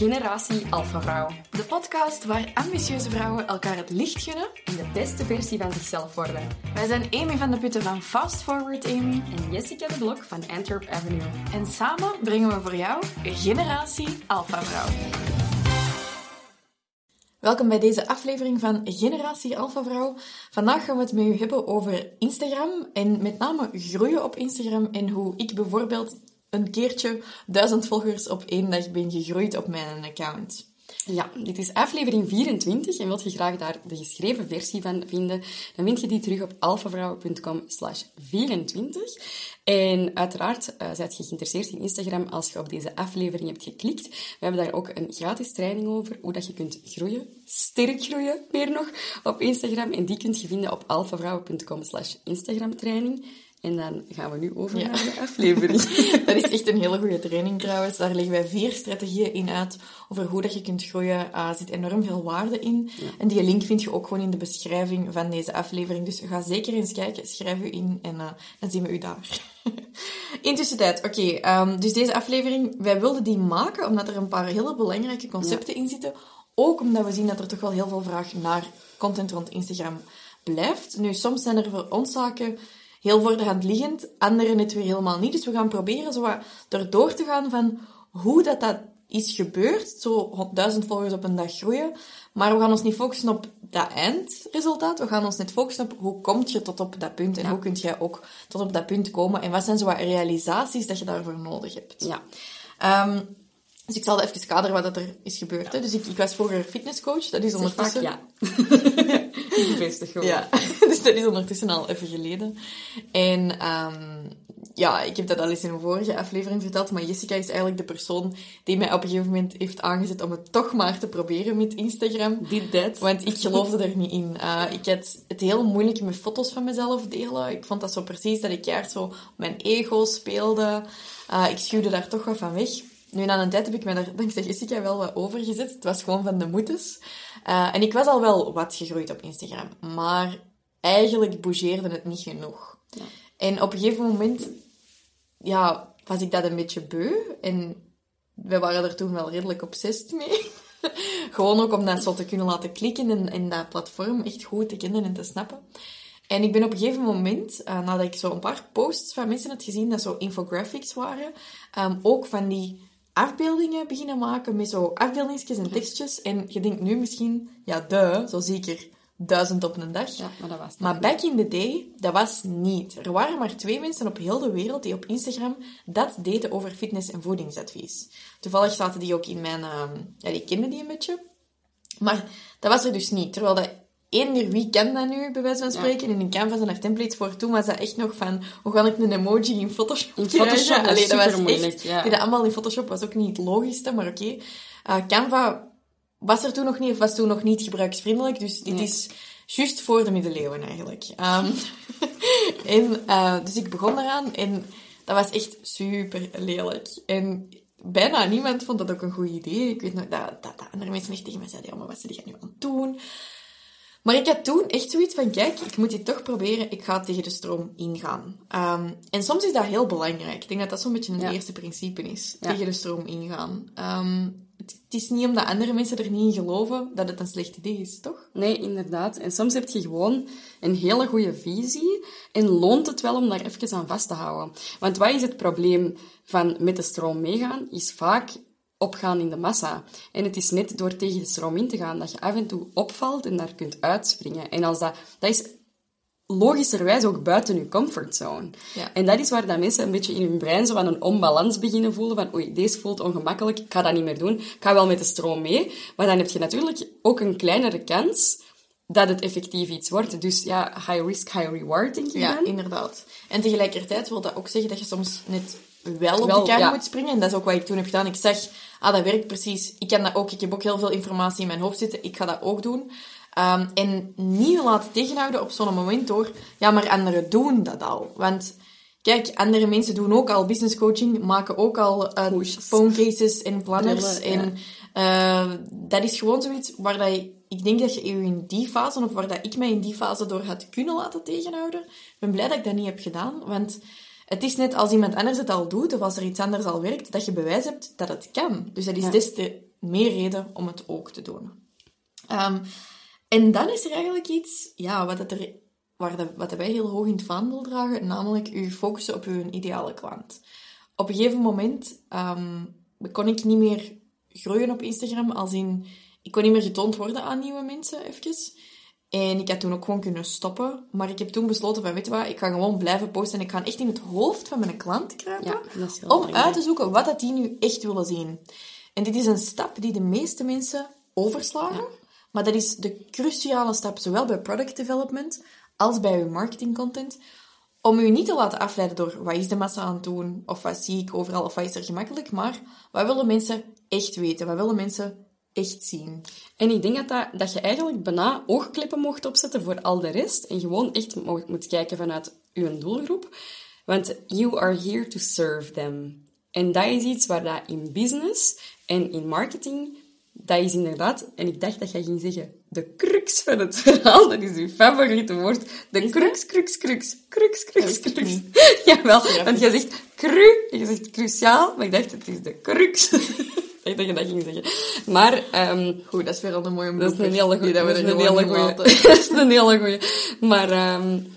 Generatie Alpha Vrouw. De podcast waar ambitieuze vrouwen elkaar het licht gunnen. En de beste versie van zichzelf worden. Wij zijn Amy van de Putten van Fast Forward Amy. En Jessica de Blok van Antwerp Avenue. En samen brengen we voor jou Generatie Alpha Vrouw. Welkom bij deze aflevering van Generatie Alpha Vrouw. Vandaag gaan we het met u hebben over Instagram en met name groeien op Instagram en hoe ik bijvoorbeeld een keertje duizend volgers op één dag ben gegroeid op mijn account. Ja, dit is aflevering 24 en wilt je graag daar de geschreven versie van vinden, dan vind je die terug op alfavrouw.com slash 24. En uiteraard uh, zijt je geïnteresseerd in Instagram als je op deze aflevering hebt geklikt. We hebben daar ook een gratis training over, hoe dat je kunt groeien, sterk groeien, meer nog, op Instagram. En die kunt je vinden op alfavrouw.com slash Instagram training. En dan gaan we nu over naar de aflevering. dat is echt een hele goede training trouwens. Daar leggen wij vier strategieën in uit over hoe dat je kunt groeien. Ah, er zit enorm veel waarde in. En die link vind je ook gewoon in de beschrijving van deze aflevering. Dus ga zeker eens kijken, schrijf u in en uh, dan zien we u daar. Intussen tijd, oké. Okay, um, dus deze aflevering, wij wilden die maken omdat er een paar hele belangrijke concepten in zitten. Ook omdat we zien dat er toch wel heel veel vraag naar content rond Instagram blijft. Nu, soms zijn er voor ons zaken heel voor de hand liggend, anderen het weer helemaal niet. Dus we gaan proberen zo erdoor te gaan van hoe dat, dat is gebeurd. Zo duizend volgers op een dag groeien. Maar we gaan ons niet focussen op dat eindresultaat. We gaan ons net focussen op hoe kom je tot op dat punt. En hoe kun jij ook tot op dat punt komen. En wat zijn zo wat realisaties dat je daarvoor nodig hebt. Ja. Um, dus ik zal even kaderen wat er is gebeurd. Hè. Dus ik, ik was vroeger fitnesscoach. Dat is ondertussen... ja. Bevestig gewoon. Ja, dus dat is ondertussen al even geleden. En um, ja, ik heb dat al eens in een vorige aflevering verteld, maar Jessica is eigenlijk de persoon die mij op een gegeven moment heeft aangezet om het toch maar te proberen met Instagram. Did that. Want ik geloofde er niet in. Uh, ik had het heel moeilijk met foto's van mezelf delen. Ik vond dat zo precies dat ik juist zo mijn ego speelde. Uh, ik schuwde daar toch wat van weg. Nu, na een tijd heb ik me daar dankzij Jessica wel wat over gezet. Het was gewoon van de moetes. Uh, en ik was al wel wat gegroeid op Instagram. Maar eigenlijk bougeerde het niet genoeg. Ja. En op een gegeven moment ja, was ik dat een beetje beu. En we waren er toen wel redelijk obsessief mee. Gewoon ook om dat zo te kunnen laten klikken en, en dat platform echt goed te kennen en te snappen. En ik ben op een gegeven moment, uh, nadat ik zo een paar posts van mensen had gezien dat zo infographics waren, um, ook van die afbeeldingen beginnen maken met zo afbeeldingsjes en tekstjes. En je denkt nu misschien, ja, de, zo zeker duizend op een dag. Ja, maar dat was Maar back in the day, dat was niet. Er waren maar twee mensen op heel de wereld die op Instagram dat deden over fitness- en voedingsadvies. Toevallig zaten die ook in mijn... Uh, ja, die kenden die een beetje. Maar dat was er dus niet. Terwijl dat eender wie kent dat nu, bij wijze van spreken. Ja. En in Canva zijn er templates voor. Toen was dat echt nog van, hoe kan ik een emoji in Photoshop In Photoshop Allee, dat was moeilijk, echt, ja. Die dat allemaal in Photoshop was ook niet het logischste, maar oké. Okay. Uh, Canva was er toen nog niet, of was toen nog niet gebruiksvriendelijk. Dus dit nee. is juist voor de middeleeuwen eigenlijk. Um, en, uh, dus ik begon eraan en dat was echt super lelijk. En bijna niemand vond dat ook een goed idee. Ik weet nog dat, dat, dat andere mensen echt tegen mij zeiden, ja, maar wat ze die nu aan het doen? Maar ik had toen echt zoiets van, kijk, ik moet dit toch proberen, ik ga tegen de stroom ingaan. Um, en soms is dat heel belangrijk. Ik denk dat dat zo'n beetje een ja. eerste principe is, ja. tegen de stroom ingaan. Um, het, het, is niet omdat andere mensen er niet in geloven dat het een slecht idee is, toch? Nee, inderdaad. En soms heb je gewoon een hele goede visie en loont het wel om daar even aan vast te houden. Want wat is het probleem van met de stroom meegaan? Is vaak opgaan in de massa. En het is net door tegen de stroom in te gaan dat je af en toe opvalt en daar kunt uitspringen. En als dat, dat is logischerwijs ook buiten je comfortzone. Ja. En dat is waar dat mensen een beetje in hun brein zo van een onbalans beginnen voelen van oei, deze voelt ongemakkelijk, ik ga dat niet meer doen. Ik ga wel met de stroom mee. Maar dan heb je natuurlijk ook een kleinere kans dat het effectief iets wordt. Dus ja, high risk, high reward, denk ik Ja, dan. inderdaad. En tegelijkertijd wil dat ook zeggen dat je soms net wel op Wel, de kar ja. moet springen. En dat is ook wat ik toen heb gedaan. Ik zeg, ah, dat werkt precies. Ik kan dat ook. Ik heb ook heel veel informatie in mijn hoofd zitten. Ik ga dat ook doen. Um, en niet laten tegenhouden op zo'n moment door, ja, maar anderen doen dat al. Want kijk, andere mensen doen ook al business coaching, maken ook al uh, phone cases en planners. Brillen, en uh, dat is gewoon zoiets waar dat je, ik denk dat je je in die fase, of waar dat ik mij in die fase door had kunnen laten tegenhouden. Ik ben blij dat ik dat niet heb gedaan, want het is net als iemand anders het al doet, of als er iets anders al werkt, dat je bewijs hebt dat het kan. Dus dat is Ja. des te meer reden om het ook te doen. Ehm, en dan is er eigenlijk iets, ja, wat, het er, waar de, wat wij heel hoog in het vaandel dragen, namelijk u focussen op uw ideale klant. Op een gegeven moment um, kon ik niet meer groeien op Instagram, als in, ik kon niet meer getoond worden aan nieuwe mensen, eventjes. En ik had toen ook gewoon kunnen stoppen. Maar ik heb toen besloten van, weet je wat, ik ga gewoon blijven posten. En ik ga echt in het hoofd van mijn klant kruipen. om uit te zoeken wat dat die nu echt willen zien. En dit is een stap die de meeste mensen overslagen. Maar dat is de cruciale stap, zowel bij product development als bij uw marketing content. Om u niet te laten afleiden door wat is de massa aan het doen, of wat zie ik overal, of wat is er gemakkelijk. Maar wat willen mensen echt weten? Wat willen mensen echt zien. En ik denk dat, dat, dat je eigenlijk bijna oogklippen mocht opzetten voor al de rest. En gewoon echt moet kijken vanuit uw doelgroep. Want you are here to serve them. En dat is iets waar dat in business en in marketing, dat is inderdaad, en ik dacht dat jij ging zeggen, de crux van het verhaal, dat is uw favoriete woord. De crux, crux, crux, crux, crux, crux. Jawel, want jij zegt cru, je zegt cruciaal, maar ik dacht, het is de crux. Dat je dat ging zeggen. Maar... Um, Goed, dat is weer al een mooie Dat is een hele goeie. Dat, is een hele goeie. dat is een hele goeie. Maar um,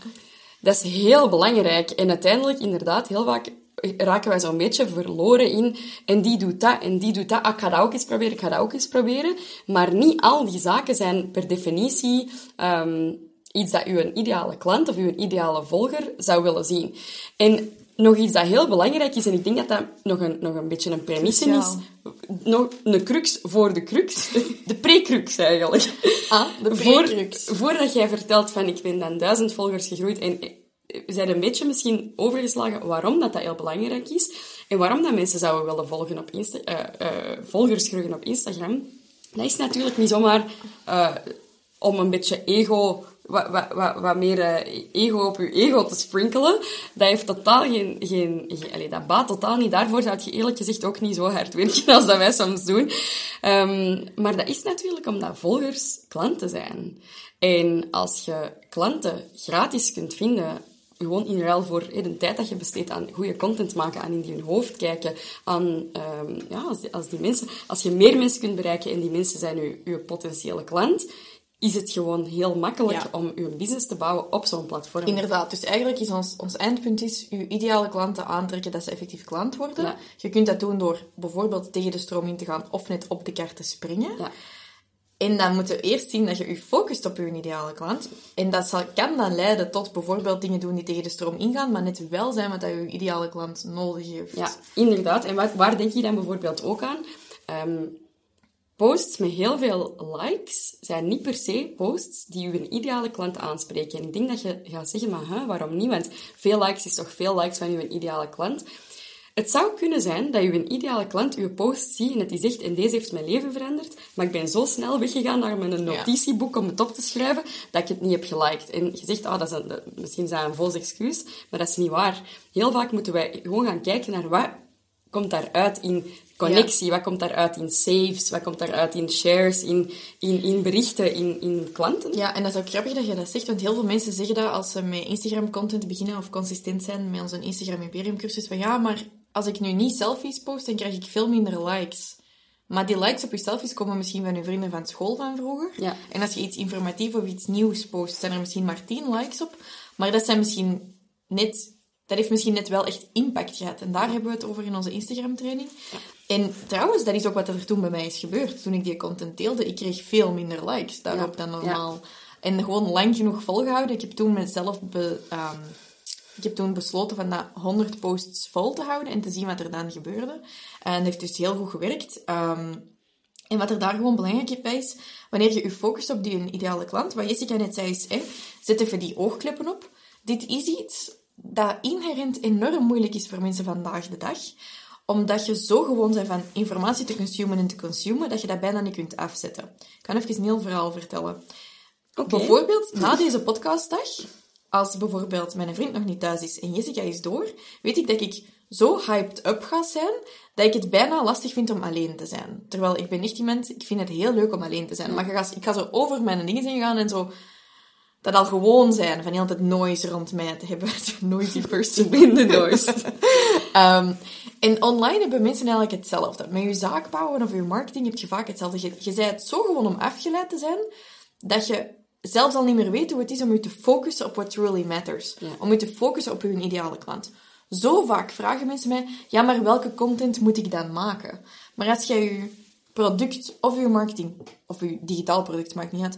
dat is heel belangrijk. En uiteindelijk, inderdaad, heel vaak raken wij zo'n beetje verloren in en die doet dat en die doet dat. Ah, ik ga dat ook eens proberen, ik ga dat ook eens proberen. Maar niet al die zaken zijn per definitie um, iets dat uw ideale klant of uw ideale volger zou willen zien. En nog iets dat heel belangrijk is, en ik denk dat dat nog een, nog een beetje een premisse is. Nog een crux voor de crux. De pre-crux eigenlijk. Ah, de pre-crux. Voor, voordat jij vertelt van ik ben dan duizend volgers gegroeid en zijn een beetje misschien overgeslagen waarom dat, dat heel belangrijk is en waarom dat mensen zouden willen volgen op Insta uh, uh, volgers groeien op Instagram. Dat is natuurlijk niet zomaar uh, om een beetje ego wat, wat, wat, meer uh, ego op je ego te sprinkelen, dat heeft totaal geen... geen, geen dat baat totaal niet. Daarvoor zou je eerlijk gezegd ook niet zo hard werken als dat wij soms doen. Um, maar dat is natuurlijk omdat volgers klanten zijn. En als je klanten gratis kunt vinden gewoon in ruil voor de tijd dat je besteedt aan goede content maken, aan in hun hoofd kijken, aan, um, ja, als die, als die mensen, als je meer mensen kunt bereiken en die mensen zijn je, je potentiële klant, is het gewoon heel makkelijk om uw business te bouwen op zo'n platform. Inderdaad. Dus eigenlijk is ons, ons eindpunt is uw ideale klanten aantrekken dat ze effectief klant worden. Je kunt dat doen door bijvoorbeeld tegen de stroom in te gaan of net op de kaart te springen. Ja. En dan moeten we eerst zien dat je je focust op je ideale klant. En dat zal, kan dan leiden tot bijvoorbeeld dingen doen die tegen de stroom ingaan, maar net wel zijn wat je ideale klant nodig heeft. Ja, inderdaad. En waar, waar denk je dan bijvoorbeeld ook aan? Um, Posts met heel veel likes zijn niet per se posts die uw ideale klant aanspreken. En ik denk dat je gaat zeggen, maar waarom niet? Want veel likes is toch veel likes van uw ideale klant. Het zou kunnen zijn dat uw ideale klant uw post ziet en het die zegt, en deze heeft mijn leven veranderd, maar ik ben zo snel weggegaan naar mijn notitieboek om het op te schrijven, dat ik het niet heb geliked. En je zegt, oh, dat is een, misschien is dat een vals excuus, maar dat is niet waar. Heel vaak moeten wij gewoon gaan kijken naar wat komt daaruit in connectie? Wat komt daaruit in saves? Wat komt daaruit in shares, in, in, in berichten, in, in klanten? Ja, en dat is ook grappig dat je dat zegt, want heel veel mensen zeggen dat als ze met Instagram-content beginnen of consistent zijn met onze Instagram Imperium cursus, van ja, maar als ik nu niet selfies post, dan krijg ik veel minder likes. Maar die likes op je selfies komen misschien van je vrienden van school van vroeger. Ja. En als je iets informatiefs of iets nieuws post, zijn er misschien maar 10 likes op. Maar dat zijn misschien net dat heeft misschien net wel echt impact gehad. En daar hebben we het over in onze Instagram-training. En trouwens, dat is ook wat er toen bij mij is gebeurd. Toen ik die content deelde, ik kreeg veel minder likes daarop dan normaal. En gewoon lang genoeg volgehouden. Ik heb toen mezelf... Be, um, ik heb toen besloten van dat 100 posts vol te houden en te zien wat er dan gebeurde. En dat heeft dus heel goed gewerkt. Um, en wat er daar gewoon belangrijk bij is, wanneer je je focust op die ideale klant, wat Jessica net zei is, hè, zet even die oogkleppen op. Dit is iets dat inherent enorm moeilijk is voor mensen vandaag de dag omdat je zo gewoon bent van informatie te consumen en te consumen, dat je dat bijna niet kunt afzetten. Ik kan even een heel verhaal vertellen. Okay. Bijvoorbeeld, na deze podcastdag, als bijvoorbeeld mijn vriend nog niet thuis is en Jessica is door, weet ik dat ik zo hyped up ga zijn, dat ik het bijna lastig vind om alleen te zijn. Terwijl ik ben echt iemand, ik vind het heel leuk om alleen te zijn. Maar ik ga, ik ga zo over mijn dingen heen gaan en zo dat al gewoon zijn van heel tijd noise rond mij te hebben. Noisy person. In de noise. Ehm, en online hebben mensen eigenlijk hetzelfde. Met je zaak bouwen of je marketing heb je vaak hetzelfde. Je, je zei het zo gewoon om afgeleid te zijn, dat je zelfs al niet meer weet hoe het is om je te focussen op what really matters. Om je te focussen op je ideale klant. Zo vaak vragen mensen mij, ja, maar welke content moet ik dan maken? Maar als jij je product of je marketing, of je digitaal product, maakt niet uit,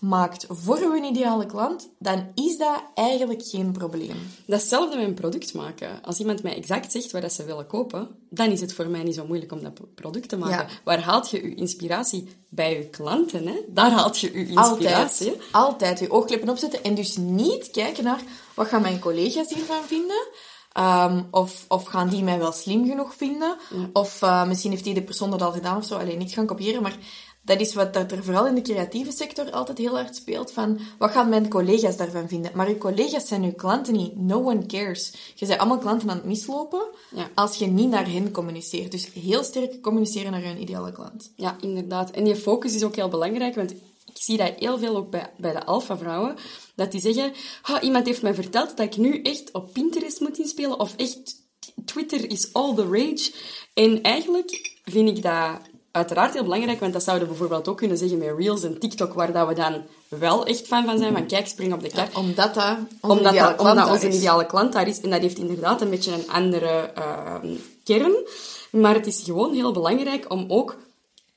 maakt voor uw ideale klant, dan is dat eigenlijk geen probleem. Datzelfde met een product maken. Als iemand mij exact zegt wat ze willen kopen, dan is het voor mij niet zo moeilijk om dat product te maken. Ja. Waar haalt je je inspiratie? Bij je klanten, hè? Daar haalt je je inspiratie. Altijd, altijd je oogkleppen opzetten en dus niet kijken naar wat gaan mijn collega's hiervan vinden. Ehm, of, of gaan die mij wel slim genoeg vinden? Of uh, misschien heeft die de persoon dat al gedaan of zo. Alleen niet gaan kopiëren, maar dat is wat dat er vooral in de creatieve sector altijd heel hard speelt. Van, wat gaan mijn collega's daarvan vinden? Maar uw collega's zijn uw klanten niet. No one cares. Je bent allemaal klanten aan het mislopen Ja. als je niet naar hen communiceert. Dus heel sterk communiceren naar je ideale klant. Ja, inderdaad. En die focus is ook heel belangrijk, want ik zie dat heel veel ook bij, bij de alpha-vrouwen, dat die zeggen, "Ha, iemand heeft mij verteld dat ik nu echt op Pinterest moet inspelen, of echt Twitter is all the rage. En eigenlijk vind ik dat uiteraard heel belangrijk, want dat zouden we bijvoorbeeld ook kunnen zeggen met Reels en TikTok, waar dat we dan wel echt fan van zijn, van kijk, spring op de kar. Omdat dat onze omdat ideale dat, omdat onze ideale klant daar is. En dat heeft inderdaad een beetje een andere ehm, kern. Maar het is gewoon heel belangrijk om ook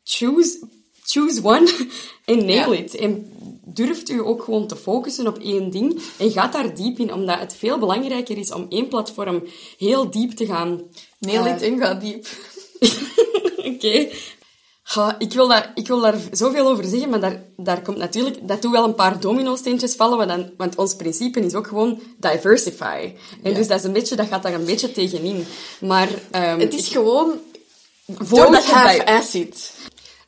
choose, choose one en nail Ja. it. En durft u ook gewoon te focussen op één ding en gaat daar diep in, omdat het veel belangrijker is om één platform heel diep te gaan Nail eh, it en ga diep. Oké. Ja, ik, wil daar, ik wil daar zoveel over zeggen, maar daar, daar komt natuurlijk... Dat doet wel een paar domino-steentjes vallen, want, dan, want ons principe is ook gewoon diversify. En dus dat, is een beetje, dat gaat daar een beetje tegenin. Maar ehm, Het is gewoon... Voordat je have bij- acid.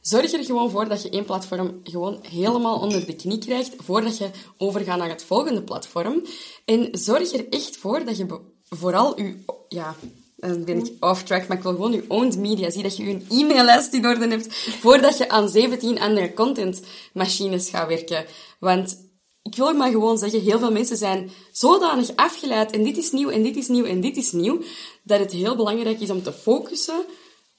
zorg er gewoon voor dat je één platform gewoon helemaal onder de knie krijgt, voordat je overgaat naar het volgende platform. En zorg er echt voor dat je vooral je... Ja, dan ben ik off track, maar ik wil gewoon je owned media. Zie dat je je e-maillijst in orde hebt, voordat je aan 17 andere contentmachines gaat werken. Want ik wil maar gewoon zeggen, heel veel mensen zijn zodanig afgeleid en dit is nieuw en dit is nieuw en dit is nieuw, dat het heel belangrijk is om te focussen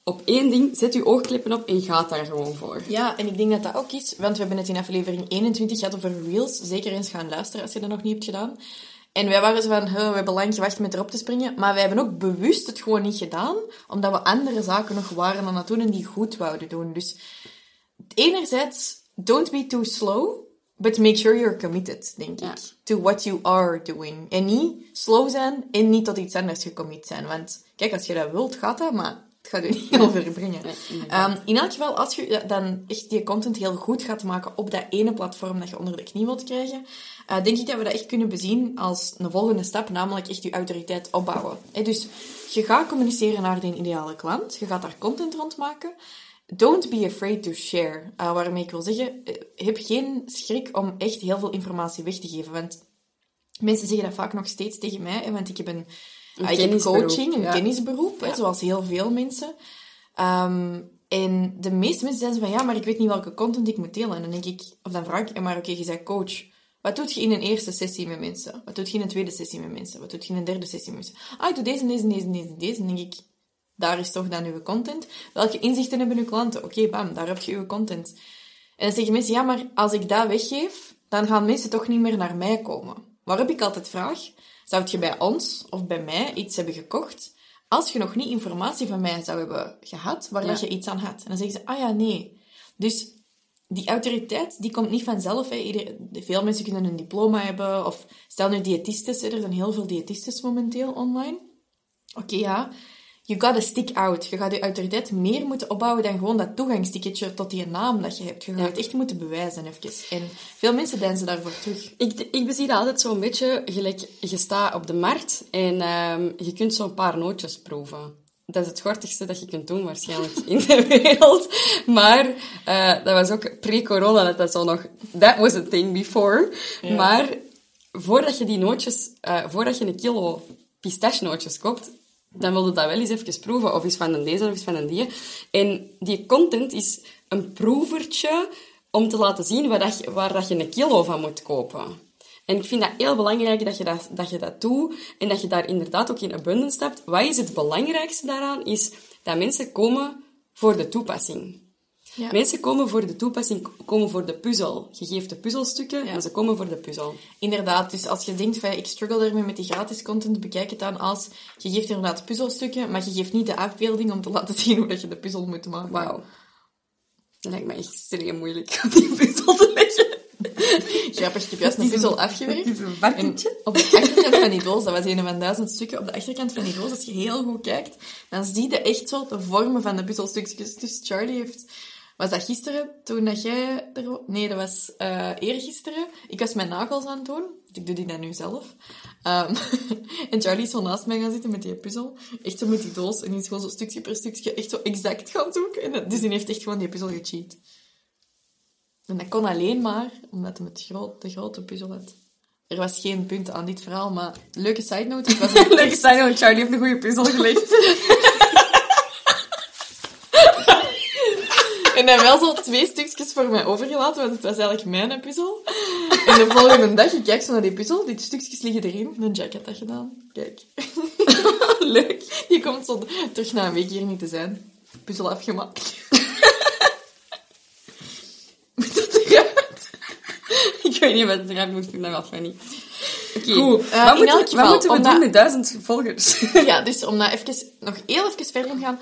op één ding. Zet je oogklippen op en ga daar gewoon voor. Ja, en ik denk dat dat ook is, want we hebben het in aflevering 21 gehad over Reels. Zeker eens gaan luisteren als je dat nog niet hebt gedaan. En wij waren zo van, "Huh, we hebben lang gewacht met erop te springen. Maar wij hebben ook bewust het gewoon niet gedaan, omdat we andere zaken nog waren aan het doen en die goed wouden doen. Dus enerzijds, don't be too slow, but make sure you're committed, denk Ja. ik. To what you are doing. En niet slow zijn en niet tot iets anders gecommit zijn. Want kijk, als je dat wilt, gaat dat, maar het gaat je niet heel ver brengen. Ehm, in elk geval, als je dan echt die content heel goed gaat maken op dat ene platform dat je onder de knie wilt krijgen, eh, denk ik dat we dat echt kunnen bezien als een volgende stap, namelijk echt je autoriteit opbouwen. Dus je gaat communiceren naar de ideale klant, je gaat daar content rond maken. Don't be afraid to share. Eh, waarmee ik wil zeggen, eh, heb geen schrik om echt heel veel informatie weg te geven. Want mensen zeggen dat vaak nog steeds tegen mij, want ik heb een, Een ik heb kennisberoep, coaching, een ja. kennisberoep, hè, zoals heel veel mensen. Ehm, en de meeste mensen zeggen van, ja, maar ik weet niet welke content ik moet delen. En dan denk ik, of dan vraag ik, maar oké, je bent coach. Wat doet je in een eerste sessie met mensen? Wat doet je in een tweede sessie met mensen? Wat doet je in een derde sessie met mensen? Ah, ik doe deze, deze, deze, deze, deze. Dan denk ik, daar is toch dan uw content. Welke inzichten hebben uw klanten? Oké, bam, daar heb je uw content. En dan zeggen mensen, ja, maar als ik dat weggeef, dan gaan mensen toch niet meer naar mij komen. Waarop ik altijd vraag, zou je bij ons of bij mij iets hebben gekocht, als je nog niet informatie van mij zou hebben gehad, waar Ja. dat je iets aan had? En dan zeggen ze, ah ja, nee. Dus die autoriteit, die komt niet vanzelf. Hè. Ieder, veel mensen kunnen een diploma hebben, of stel nu diëtistes, er zijn heel veel diëtistes momenteel online. Oké, ja. You gotta stick out. Je gaat je autoriteit meer moeten opbouwen dan gewoon dat toegangsticketje tot die naam dat je hebt. Je gaat Ja. het echt moeten bewijzen even. En veel mensen deinzen daarvoor terug. Ik, ik bezie dat altijd zo'n beetje gelijk, je staat op de markt en ehm, je kunt zo'n paar nootjes proeven. Dat is het gortigste dat je kunt doen, waarschijnlijk, in de wereld. Maar eh, dat was ook pre-corona, dat dat zo nog... That was a thing before. Maar voordat je die nootjes... eh, voordat je een kilo pistachenootjes koopt, dan wilde dat wel eens even proeven. Of eens van een deze of eens van een die. En die content is een proevertje om te laten zien waar, dat je, waar dat je een kilo van moet kopen. En ik vind dat heel belangrijk dat je dat, dat je dat doet en dat je daar inderdaad ook in abundance stapt. Wat is het belangrijkste daaraan? Is dat mensen komen voor de toepassing. Ja. Mensen komen voor de toepassing, komen voor de puzzel. Je geeft de puzzelstukken en ze komen voor de puzzel. Inderdaad, dus als je denkt van ik struggle ermee met die gratis content, bekijk het dan als je geeft inderdaad puzzelstukken, maar je geeft niet de afbeelding om te laten zien hoe dat je de puzzel moet maken. Wauw. Dat lijkt me echt extreem moeilijk om die puzzel te leggen. Grappig, ik heb juist een puzzel afgewerkt. Is een varkentje. op de achterkant van die doos, dat was een van duizend stukken, op de achterkant van die doos, als je heel goed kijkt, dan zie je echt zo de vormen van de puzzelstukjes. Dus Charlie heeft... Was dat gisteren, toen dat jij er... Nee, dat was eh eergisteren. Ik was mijn nagels aan het doen. Ik doe die dan nu zelf. Ehm, en Charlie is zo naast mij gaan zitten met die puzzel. Echt zo met die doos. En die is gewoon zo stukje per stukje echt zo exact gaan zoeken. En dat- dus die heeft echt gewoon die puzzel gecheat. En dat kon alleen maar omdat hij het groot, de grote puzzel had. Er was geen punt aan dit verhaal, maar leuke side note. Ik was een Leuk zijn, want Charlie heeft een goede puzzel gelegd. En hij wel zo twee stukjes voor mij overgelaten, want het was eigenlijk mijn puzzel. En de volgende dag, ik kijk zo naar die puzzel, die stukjes liggen erin. Een Jack had dat gedaan. Kijk. Leuk. Die komt zo terug na een week hier niet te zijn. Puzzel afgemaakt. Moet dat eruit? ik weet niet wat het eruit moet, ik vind dat wel funny. Oké, Goed, eh, wat, moeten, elk wat geval, moeten we omdat- doen met duizend volgers? Ja, dus om dat even, nog heel even verder te gaan.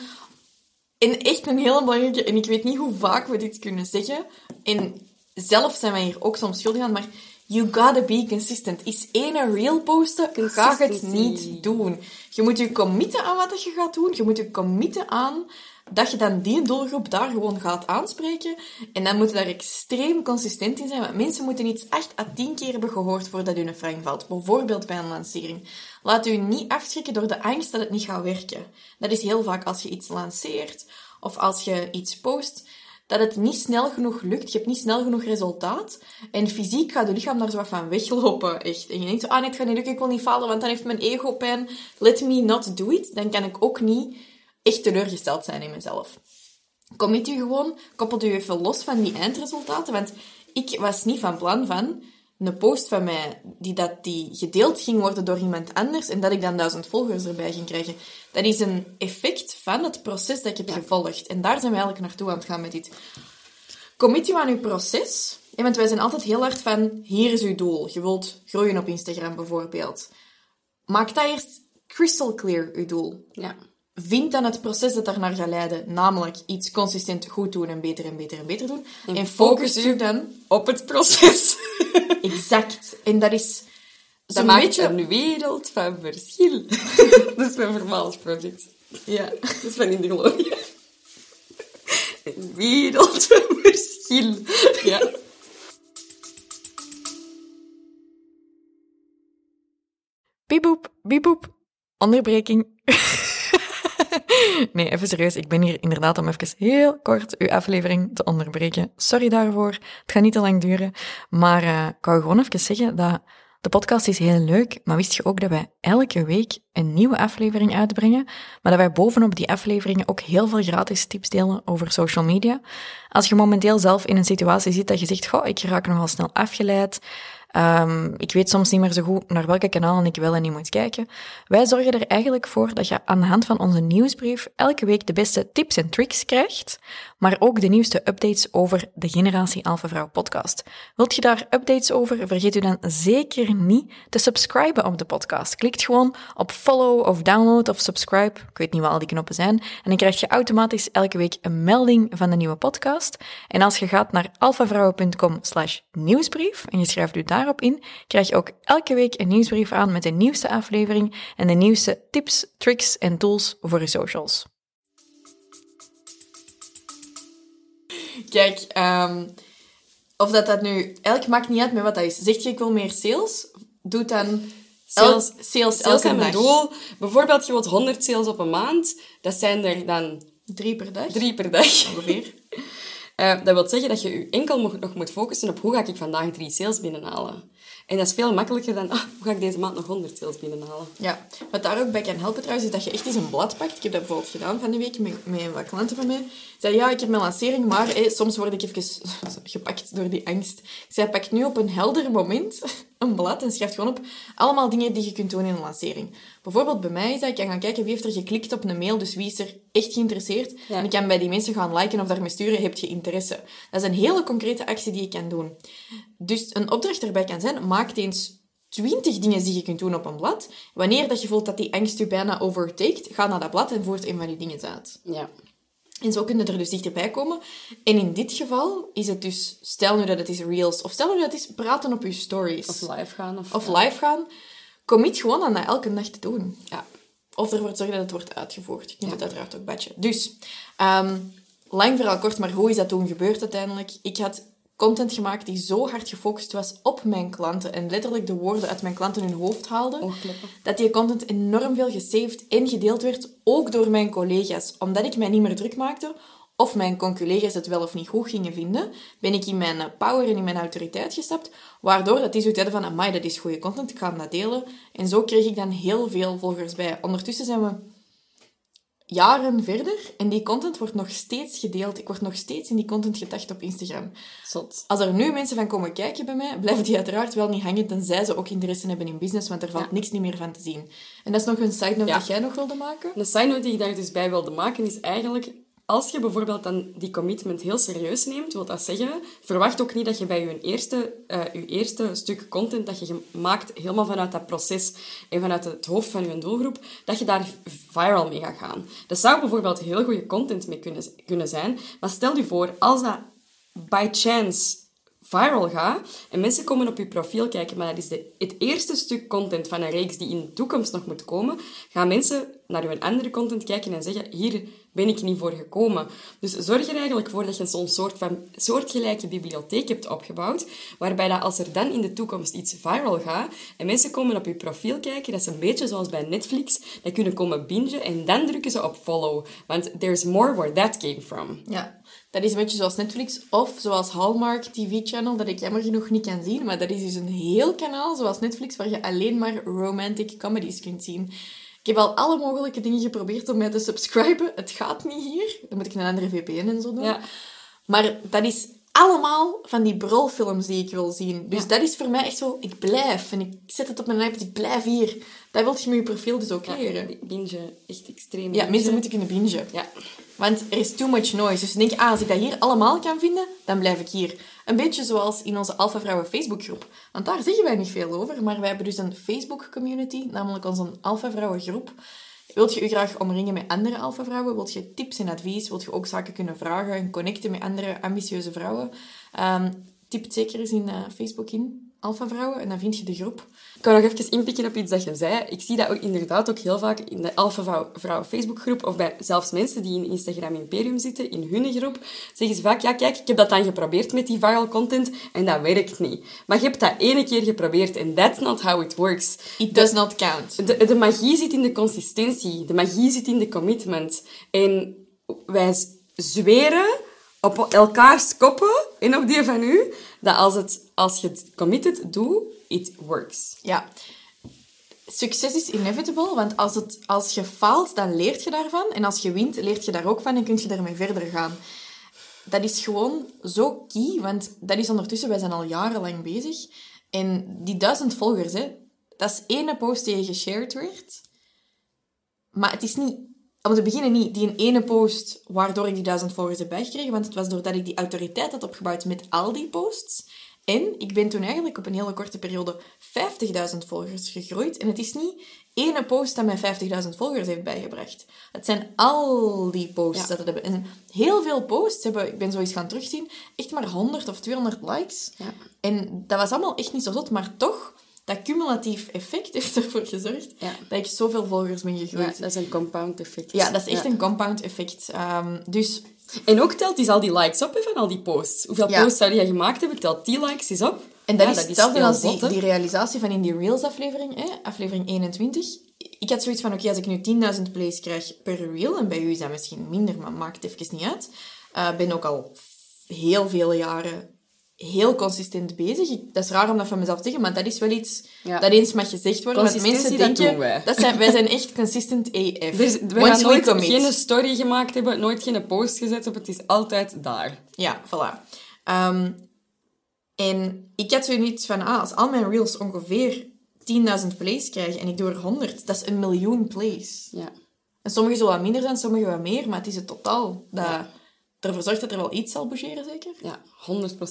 En echt een hele belangrijke, en ik weet niet hoe vaak we dit kunnen zeggen. En zelf zijn wij hier ook soms schuldig aan, maar you gotta be consistent. Is één reel posten, ga het niet doen. Je moet je committen aan wat je gaat doen. Je moet je committen aan dat je dan die doelgroep daar gewoon gaat aanspreken. En dan moet je daar extreem consistent in zijn. Want mensen moeten iets 8 à 10 keer hebben gehoord voordat een frank valt. Bijvoorbeeld bij een lancering. Laat u niet afschrikken door de angst dat het niet gaat werken. Dat is heel vaak als je iets lanceert of als je iets post, dat het niet snel genoeg lukt. Je hebt niet snel genoeg resultaat. En fysiek gaat je lichaam daar zo van weglopen, echt. En je denkt ah nee, het gaat niet lukken, ik wil niet falen, want dan heeft mijn ego pijn. Let me not do it. Dan kan ik ook niet echt teleurgesteld zijn in mezelf. Commit u gewoon, koppel u even los van die eindresultaten, want ik was niet van plan van een post van mij die, dat die gedeeld ging worden door iemand anders en dat ik dan duizend volgers erbij ging krijgen. Dat is een effect van het proces dat ik heb gevolgd. En daar zijn we eigenlijk naartoe aan het gaan met dit. Commit u aan uw proces. Ja, want wij zijn altijd heel hard van, hier is uw doel. Je wilt groeien op Instagram bijvoorbeeld. Maak dat eerst crystal clear, uw doel. ja. Vind dan het proces dat daarnaar gaat leiden, namelijk iets consistent goed doen en beter en beter en beter doen. En, focus focus u dan Op het proces. exact. En dat is Dat zo'n maakt beetje... een wereld van verschil. dat is mijn vermaalsproject. Ja. Dat is van in de glorie. Een wereld van verschil. Ja. Bieboep, bieboep. Onderbreking. nee, even serieus. Ik ben hier inderdaad om even heel kort uw aflevering te onderbreken. Sorry daarvoor. Het gaat niet te lang duren. Maar eh, ik wou gewoon even zeggen dat de podcast is heel leuk. Maar wist je ook dat wij elke week een nieuwe aflevering uitbrengen? Maar dat wij bovenop die afleveringen ook heel veel gratis tips delen over social media. Als je momenteel zelf in een situatie zit dat je zegt, goh, ik raak nogal snel afgeleid. Ehm, ik weet soms niet meer zo goed naar welke kanalen ik wel en niet moet kijken. Wij zorgen er eigenlijk voor dat je aan de hand van onze nieuwsbrief elke week de beste tips en tricks krijgt, maar ook de nieuwste updates over de Generatie Alpha Vrouw podcast. Wilt je daar updates over? Vergeet u dan zeker niet te subscriben op de podcast. Klikt gewoon op follow of download of subscribe. Ik weet niet wat al die knoppen zijn. En dan krijg je automatisch elke week een melding van de nieuwe podcast. En als je gaat naar alphavrouwen.com slash nieuwsbrief en je schrijft u daarop in, krijg je ook elke week een nieuwsbrief aan met de nieuwste aflevering en de nieuwste tips, tricks en tools voor je socials. Kijk, ehm, of dat dat nu... Eigenlijk maakt niet uit met wat dat is. Zeg je ik wil meer sales, doe dan Sales- el- sales, Sales elke dag. doel. Bijvoorbeeld, je wilt 100 sales op een maand. Dat zijn er dan Drie per dag, drie per dag. ongeveer. Eh, dat wil zeggen dat je je enkel nog moet focussen op hoe ga ik vandaag drie sales binnenhalen. En dat is veel makkelijker dan, ah, hoe ga ik deze maand nog 100 sales binnenhalen? Ja, wat daar ook bij kan helpen trouwens, is dat je echt eens een blad pakt. Ik heb dat bijvoorbeeld gedaan van die week met, met wat klanten van mij. Ik zei, ja, ik heb mijn lancering, maar soms word ik even gepakt door die angst. Ik zei, pak nu op een helder moment een blad en schrijf gewoon op allemaal dingen die je kunt doen in een lancering. Bijvoorbeeld bij mij is dat ik kan gaan kijken wie heeft er geklikt op een mail, dus wie is er echt geïnteresseerd. Ja. En ik kan bij die mensen gaan liken of daarmee sturen, heb je interesse. Dat is een hele concrete actie die je kan doen. Dus een opdracht erbij kan zijn, maak eens 20 dingen die je kunt doen op een blad. Wanneer dat je voelt dat die angst je bijna overtakes, ga naar dat blad en voert een van die dingen uit. Ja. En zo kun je er dus dichterbij komen. En in dit geval is het dus, stel nu dat het is reels, of stel nu dat het is praten op je stories. Of live gaan. Of, Of live gaan. Commit gewoon aan dat elke dag te doen. Ja. Of ervoor zorgen dat het wordt uitgevoerd. Je kunt het uiteraard ook batchen. Dus, ehm, lang verhaal kort, maar hoe is dat toen gebeurd uiteindelijk? Ik had content gemaakt die zo hard gefocust was op mijn klanten en letterlijk de woorden uit mijn klanten hun hoofd haalde, dat die content enorm veel gesaved en gedeeld werd, ook door mijn collega's. Omdat ik mij niet meer druk maakte, of mijn conculega's het wel of niet goed gingen vinden, ben ik in mijn eh, power en in mijn autoriteit gestapt, waardoor dat die zoiets hadden van, amai, dat is goede content, ik ga dat delen. En zo kreeg ik dan heel veel volgers bij. Ondertussen zijn we jaren verder en die content wordt nog steeds gedeeld. Ik word nog steeds in die content getagd op Instagram. Zot. Als er nu mensen van komen kijken bij mij, blijven die uiteraard wel niet hangen, tenzij ze ook interesse hebben in business, want er valt Ja. niks niet meer van te zien. En dat is nog een side note Ja. dat jij nog wilde maken. De side note die ik daar dus bij wilde maken is eigenlijk... Als je bijvoorbeeld dan die commitment heel serieus neemt, wil dat zeggen, verwacht ook niet dat je bij je eerste, eh, je eerste stuk content dat je maakt, helemaal vanuit dat proces en vanuit het hoofd van je doelgroep, dat je daar viral mee gaat gaan. Dat zou bijvoorbeeld heel goede content mee kunnen, kunnen zijn, maar stel je voor, als dat by chance viral gaat en mensen komen op je profiel kijken, maar dat is de, het eerste stuk content van een reeks die in de toekomst nog moet komen, gaan mensen naar hun andere content kijken en zeggen, hier ben ik niet voor gekomen. Dus zorg er eigenlijk voor dat je zo'n soort van soortgelijke bibliotheek hebt opgebouwd, waarbij dat als er dan in de toekomst iets viral gaat en mensen komen op je profiel kijken, dat is een beetje zoals bij Netflix, dat kunnen komen bingen en dan drukken ze op follow. Want there's more where that came from. Ja, dat is een beetje zoals Netflix of zoals Hallmark TV Channel, dat ik jammer genoeg niet kan zien. Maar dat is dus een heel kanaal, zoals Netflix, waar je alleen maar romantic comedies kunt zien. Ik heb al alle mogelijke dingen geprobeerd om mij te subscriben. Het gaat niet hier. Dan moet ik een andere VPN en zo doen. Ja. Maar dat is allemaal van die brolfilms die ik wil zien. Dus Ja. dat is voor mij echt zo... Ik blijf. En ik zet het op mijn iPad. Ik blijf hier. Dat wil je met je profiel dus ook Ja, leren. bingen, echt extreem. Ja, bingen. mensen moeten kunnen bingen. Ja. Want er is too much noise. Dus denk, ah, als ik dat hier allemaal kan vinden, dan blijf ik hier. Een beetje zoals in onze Alpha Vrouwen Facebookgroep. Want daar zeggen wij niet veel over, maar wij hebben dus een Facebook community, namelijk onze Alpha Vrouwen groep. Wilt je je graag omringen met andere Alpha Vrouwen? Wilt je tips en advies? Wilt je ook zaken kunnen vragen en connecten met andere ambitieuze vrouwen? Ehm typ het zeker eens in eh, Facebook in, Alpha Vrouwen, en dan vind je de groep. Ik kan nog even inpikken op iets dat je zei. Ik zie dat ook inderdaad ook heel vaak in de Alpha Vrouw- Vrouwen Facebookgroep of bij zelfs mensen die in Instagram Imperium zitten, in hun groep, zeggen ze vaak, ja kijk, ik heb dat dan geprobeerd met die viral content en dat werkt niet. Maar je hebt dat ene keer geprobeerd en that's not how it works. It does not count. De, de magie zit in de consistentie. De magie zit in de commitment. En wij zweren op elkaars koppen en op die van u, dat als, het, als je het committed doet, it works. Ja. Succes is inevitable, want als, het, als je faalt, dan leert je daarvan. En als je wint, leert je daar ook van en kun je daarmee verder gaan. Dat is gewoon zo key, want dat is ondertussen, wij zijn al jarenlang bezig. En die duizend volgers, hè, dat is één post die geshared werd. Maar het is niet, om te beginnen niet, die ene post waardoor ik die duizend volgers heb bijgekregen, want het was doordat ik die autoriteit had opgebouwd met al die posts. En ik ben toen eigenlijk op een hele korte periode 50.000 volgers gegroeid. En het is niet ene post dat mij 50.000 volgers heeft bijgebracht. Het zijn al die posts Ja. dat het hebben. En heel veel posts hebben, ik ben zoiets gaan terugzien, echt maar 100 of 200 likes. Ja. En dat was allemaal echt niet zo zot, maar toch, dat cumulatief effect heeft ervoor gezorgd Ja. dat ik zoveel volgers ben Ja, gegroeid. dat is een compound effect. Ja, dat is echt Ja. een compound effect. Ehm, dus En ook telt eens al die likes op van al die posts. Hoeveel Ja. posts zou je gemaakt hebben? Telt die likes eens op. En dat Ja, is hetzelfde als die, die realisatie van in die Reels-aflevering, hè, aflevering 21. Ik had zoiets van, oké, als ik nu 10.000 plays krijg per reel, en bij u is dat misschien minder, maar maakt het even niet uit. Ik ben ook al heel veel jaren heel consistent bezig. Ik- dat is raar om dat van mezelf te zeggen, maar dat is wel iets Ja. dat eens mag gezegd worden. Want mensen dat denken... wij. Dat zijn, wij zijn echt consistent AF. Is- we Once we nooit commit. geen story gemaakt hebben, nooit geen post gezet hebben. Het is altijd daar. Ja, voilà. Ehm, en ik had zoiets van, ah, als al mijn reels ongeveer 10.000 plays krijgen en ik doe er 100, dat is een miljoen plays. Ja. En sommige zullen wat minder zijn, sommige wat meer, maar het is het totaal dat ervoor zorgt dat er wel iets zal bougeren, zeker? Ja,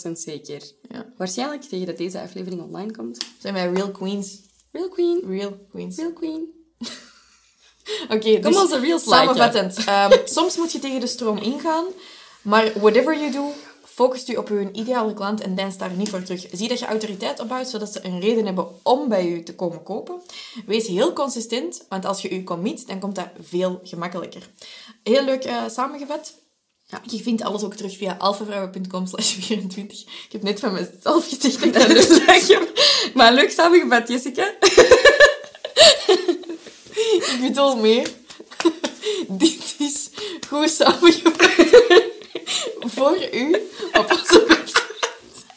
100% zeker. Ja. Waarschijnlijk tegen dat deze aflevering online komt. Zijn wij real queens? Real Queen. Real queens. Real Queen. Oké, dus onze reels samenvattend. Ehm, soms moet je tegen de stroom ingaan, maar whatever you do, focus je op je ideale klant en dans daar niet voor terug. Zie dat je autoriteit opbouwt, zodat ze een reden hebben om bij je te komen kopen. Wees heel consistent, want als je je commit, dan komt dat veel gemakkelijker. Heel leuk eh, samengevat. Ja, je vindt alles ook terug via alfavrouwen.com slash 24. Ik heb net van mezelf gezegd dat ik dat leuk heb. Maar leuk samengevat, Jessica. Ik bedoel meer. Dit is goed samengevat. Voor u op onze website. Op onze website.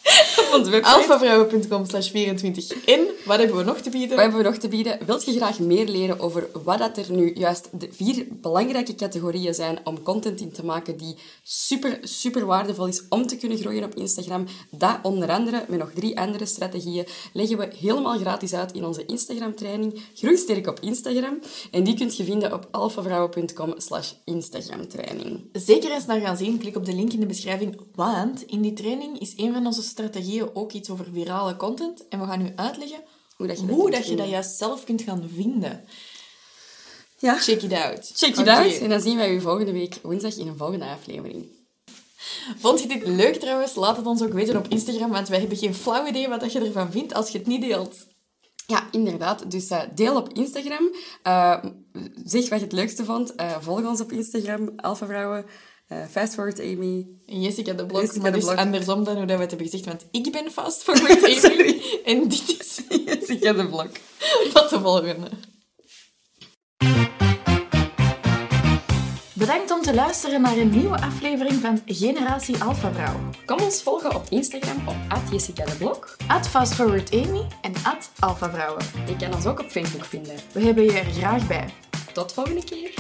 alfavrouwen.com slash 24. En, wat hebben we nog te bieden? Wat hebben we nog te bieden? Wilt je graag meer leren over wat dat er nu juist de vier belangrijke categorieën zijn om content in te maken die super, super waardevol is om te kunnen groeien op Instagram? Dat onder andere, met nog drie andere strategieën, leggen we helemaal gratis uit in onze Instagram-training. Groei sterk op Instagram. En die kunt je vinden op alfavrouwen.com slash Instagram-training. Zeker eens naar gaan zien. Klik op de link in de beschrijving. Want in die training is een van onze strategieën ook iets over virale content. En we gaan u uitleggen Hoe dat je dat hoe dat, je dat juist zelf kunt gaan vinden. Ja, Check it out. check it out. En dan zien wij u volgende week woensdag in een volgende aflevering. Vond je dit leuk trouwens? Laat het ons ook weten op Instagram, want wij hebben geen flauw idee wat dat je ervan vindt als je het niet deelt. Ja, inderdaad. Dus eh, deel op Instagram. Eh, zeg wat je het leukste vond. Eh, volg ons op Instagram, Alpha Vrouwen. Eh, Fast Forward Amy. En Jessica de Blok, Jessica maar de dus Blok. andersom dan hoe dat we het hebben gezegd, want ik ben vast forward Amy Sorry. en dit is Jessica de Blok. tot de volgende. Bedankt om te luisteren naar een nieuwe aflevering van Generatie Alpha Vrouw. Kom ons volgen op Instagram op Jessica de Blok. At FastForwardAmy en Alpha Vrouwen. Je kan ons ook op Facebook vinden. We hebben je er graag bij. Tot volgende keer.